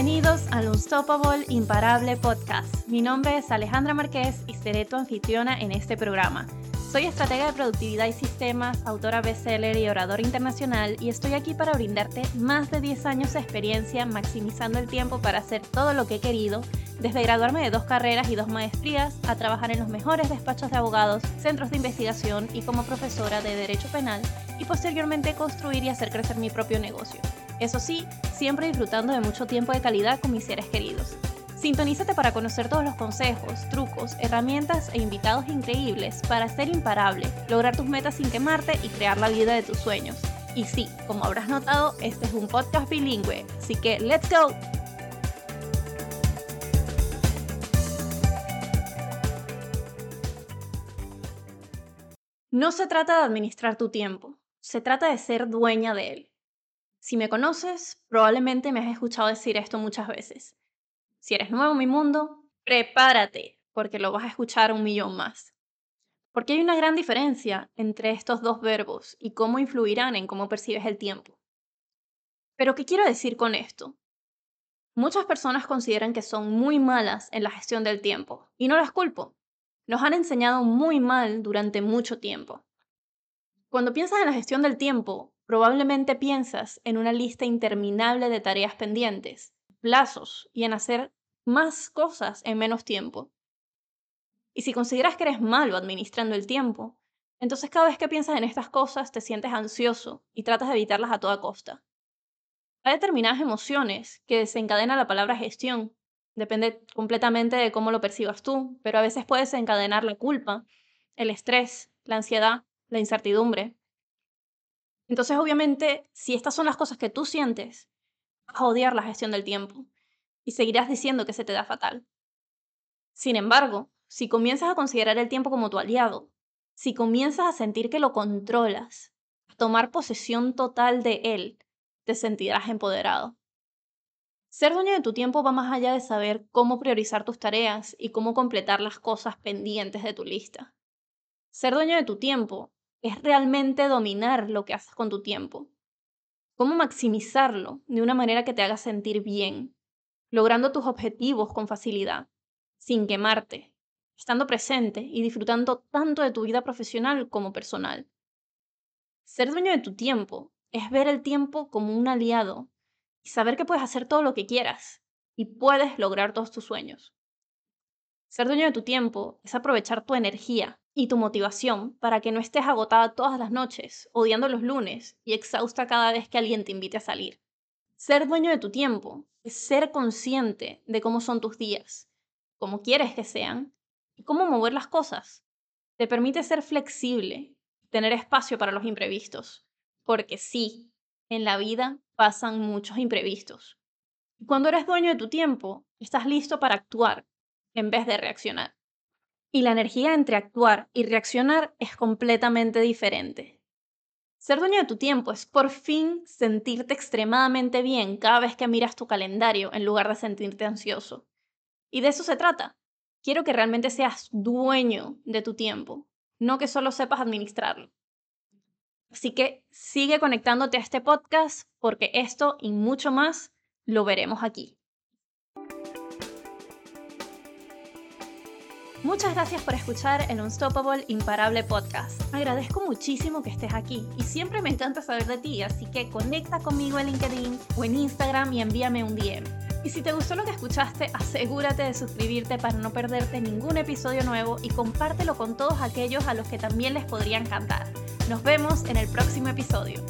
Bienvenidos al Unstoppable Imparable Podcast. Mi nombre es Alejandra Márquez y seré tu anfitriona en este programa. Soy estratega de productividad y sistemas, autora bestseller y oradora internacional y estoy aquí para brindarte más de 10 años de experiencia maximizando el tiempo para hacer todo lo que he querido, desde graduarme de dos carreras y dos maestrías a trabajar en los mejores despachos de abogados, centros de investigación y como profesora de Derecho Penal y posteriormente construir y hacer crecer mi propio negocio. Eso sí, siempre disfrutando de mucho tiempo de calidad con mis seres queridos. Sintonízate para conocer todos los consejos, trucos, herramientas e invitados increíbles para ser imparable, lograr tus metas sin quemarte y crear la vida de tus sueños. Y sí, como habrás notado, este es un podcast bilingüe, así que ¡let's go! No se trata de administrar tu tiempo, se trata de ser dueña de él. Si me conoces, probablemente me has escuchado decir esto muchas veces. Si eres nuevo en mi mundo, prepárate, porque lo vas a escuchar un millón más. Porque hay una gran diferencia entre estos dos verbos y cómo influirán en cómo percibes el tiempo. Pero, ¿qué quiero decir con esto? Muchas personas consideran que son muy malas en la gestión del tiempo, y no las culpo. Nos han enseñado muy mal durante mucho tiempo. Cuando piensas en la gestión del tiempo, probablemente piensas en una lista interminable de tareas pendientes, plazos y en hacer más cosas en menos tiempo. Y si consideras que eres malo administrando el tiempo, entonces cada vez que piensas en estas cosas te sientes ansioso y tratas de evitarlas a toda costa. Hay determinadas emociones que desencadena la palabra gestión. Depende completamente de cómo lo percibas tú, pero a veces puede desencadenar la culpa, el estrés, la ansiedad, la incertidumbre, entonces, obviamente, si estas son las cosas que tú sientes, vas a odiar la gestión del tiempo y seguirás diciendo que se te da fatal. Sin embargo, si comienzas a considerar el tiempo como tu aliado, si comienzas a sentir que lo controlas, a tomar posesión total de él, te sentirás empoderado. Ser dueño de tu tiempo va más allá de saber cómo priorizar tus tareas y cómo completar las cosas pendientes de tu lista. Ser dueño de tu tiempo es realmente dominar lo que haces con tu tiempo. Cómo maximizarlo de una manera que te haga sentir bien, logrando tus objetivos con facilidad, sin quemarte, estando presente y disfrutando tanto de tu vida profesional como personal. Ser dueño de tu tiempo es ver el tiempo como un aliado y saber que puedes hacer todo lo que quieras y puedes lograr todos tus sueños. Ser dueño de tu tiempo es aprovechar tu energía y tu motivación para que no estés agotada todas las noches, odiando los lunes y exhausta cada vez que alguien te invite a salir. Ser dueño de tu tiempo es ser consciente de cómo son tus días, cómo quieres que sean y cómo mover las cosas. Te permite ser flexible, tener espacio para los imprevistos, porque sí, en la vida pasan muchos imprevistos. Y cuando eres dueño de tu tiempo, estás listo para actuar en vez de reaccionar. Y la energía entre actuar y reaccionar es completamente diferente. Ser dueño de tu tiempo es por fin sentirte extremadamente bien cada vez que miras tu calendario en lugar de sentirte ansioso. Y de eso se trata. Quiero que realmente seas dueño de tu tiempo, no que solo sepas administrarlo. Así que sigue conectándote a este podcast porque esto y mucho más lo veremos aquí. Muchas gracias por escuchar el Unstoppable Imparable Podcast. Agradezco muchísimo que estés aquí y siempre me encanta saber de ti, así que conecta conmigo en LinkedIn o en Instagram y envíame un DM. Y si te gustó lo que escuchaste, asegúrate de suscribirte para no perderte ningún episodio nuevo y compártelo con todos aquellos a los que también les podría encantar. Nos vemos en el próximo episodio.